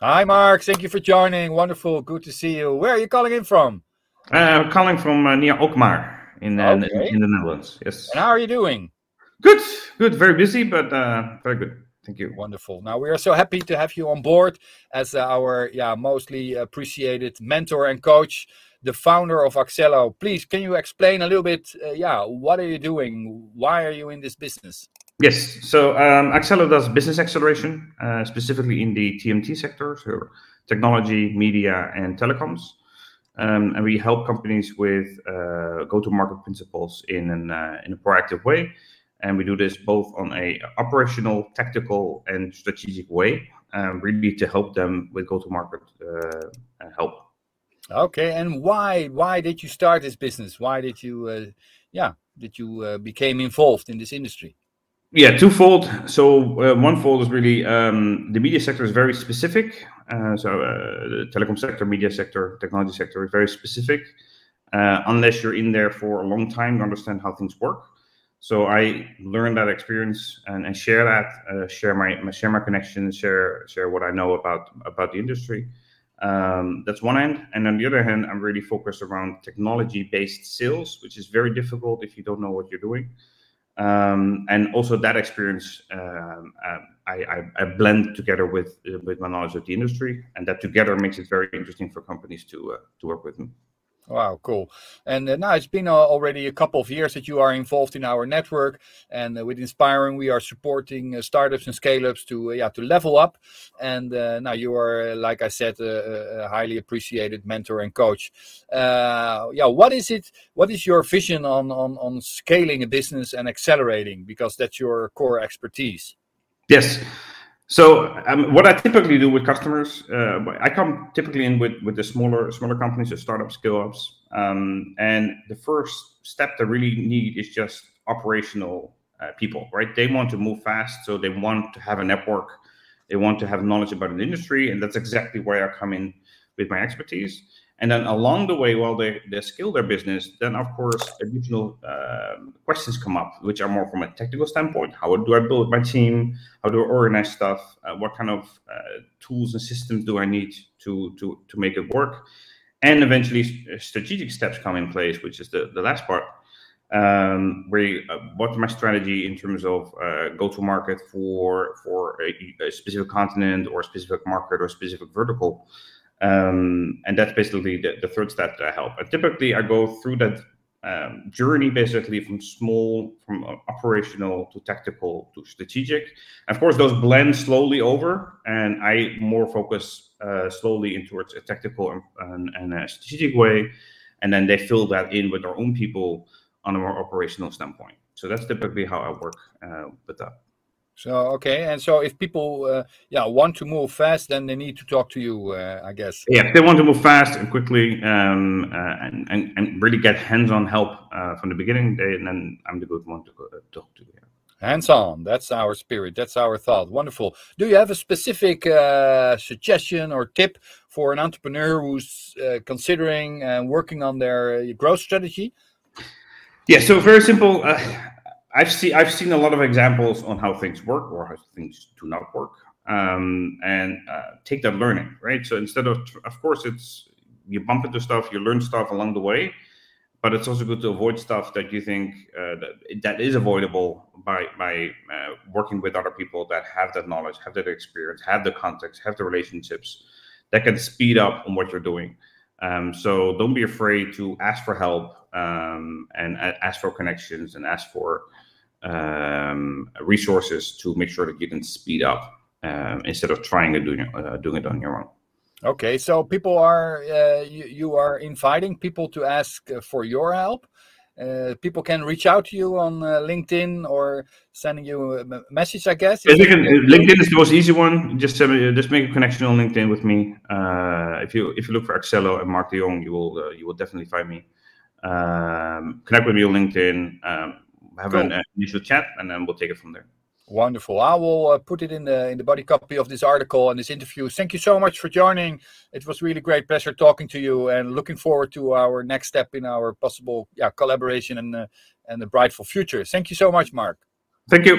Hi, Mark. Thank you for joining. Wonderful. Good to see you. Where are you calling in from? Uh, calling from uh, near Alkmaar in, uh, Okay. in the Netherlands. Yes. And how are you doing? Good. Good. Very busy, but uh, very good. Thank you. Wonderful. Now we are so happy to have you on board as our yeah mostly appreciated mentor and coach, the founder of Axello. Please, can you explain a little bit? Uh, yeah, what are you doing? Why are you in this business? Yes. So um, Axello does business acceleration, uh, specifically in the TMT sector, so technology, media, and telecoms. Um, and we help companies with uh, go-to-market principles in an uh, in a proactive way. And we do this both on a operational, tactical, and strategic way, um, really to help them with go-to-market uh, help. Okay, and why why did you start this business? Why did you uh, yeah did you uh, became involved in this industry? Yeah, twofold. So uh, one fold is really um, the media sector is very specific. Uh, so uh, the telecom sector, media sector, technology sector is very specific. Uh, unless you're in there for a long time to understand how things work. So I learned that experience and, and share that, uh, share my, my share my connections, share share what I know about about the industry. Um, that's one end, and on the other hand, I'm really focused around technology-based sales, which is very difficult if you don't know what you're doing. Um, and also that experience um, uh, I, I, I, blend together with uh, with my knowledge of the industry, and that together makes it very interesting for companies to uh, to work with me. Wow, cool. And uh, now it's been uh, already a couple of years that you are involved in our network, and uh, with Inspiring, we are supporting uh, startups and scale-ups to uh, yeah to level up. And uh, now you are, like I said, a, highly appreciated mentor and coach. yeah, what is it? What is your vision on on on scaling a business and accelerating? Because that's your core expertise. Yes. So um, what I typically do with customers, uh, I come typically in with, with the smaller smaller companies, the startups, scale ups, um, and the first step they really need is just operational uh, people, right? They want to move fast, so they want to have a network, they want to have knowledge about an industry, and that's exactly where I come in with my expertise. And then along the way, while they, they scale their business, then of course additional uh, questions come up, which are more from a technical standpoint. How do I build my team? How do I organize stuff? Uh, what kind of uh, tools and systems do I need to to to make it work? And eventually, strategic steps come in place, which is the, the last part. Um, where uh, what's my strategy in terms of uh, go to market for for a, a specific continent or a specific market or a specific vertical? Um, and that's basically the, the third step that I help. And typically, I go through that um, journey basically from small, from operational to tactical to strategic. And of course, those blend slowly over, and I more focus uh, slowly in towards a tactical and, and, and, a strategic way. And then they fill that in with their own people on a more operational standpoint. So that's typically how I work uh, with that. So okay, and so if people uh, yeah want to move fast, then they need to talk to you, uh, I guess. Yeah, if they want to move fast and quickly um, uh, and, and and really get hands-on help uh, from the beginning, they, then I'm the good one to uh, talk to. Yeah. Hands-on, that's our spirit, that's our thought. Wonderful. Do you have a specific uh, suggestion or tip for an entrepreneur who's considering and working on their growth strategy? Yeah, so very simple. I've seen I've seen a lot of examples on how things work or how things do not work, um, and uh, take that learning right. So instead of, of course, it's you bump into stuff, you learn stuff along the way, but it's also good to avoid stuff that you think uh, that, that is avoidable by by uh, working with other people that have that knowledge, have that experience, have the context, have the relationships that can speed up on what you're doing. Um, so don't be afraid to ask for help um, and ask for connections and ask for um, resources to make sure that you can speed up um, instead of trying to do uh, doing it on your own. Okay, so people are uh, you, you, are inviting people to ask uh, for your help. Uh, people can reach out to you on uh, LinkedIn or sending you a message, I guess. Can, LinkedIn is the most easy one. Just me, just make a connection on LinkedIn with me. Uh, if you if you look for Axello and Mark de Jong, you will you will definitely find me. Um, connect with me on LinkedIn. Um, have cool. an uh, initial chat, and then we'll take it from there. Wonderful. I will uh, put it in the in the body copy of this article and this interview. Thank you so much for joining. It was really great pleasure talking to you, and looking forward to our next step in our possible yeah collaboration and uh, and the brightful future. Thank you so much, Mark. Thank you.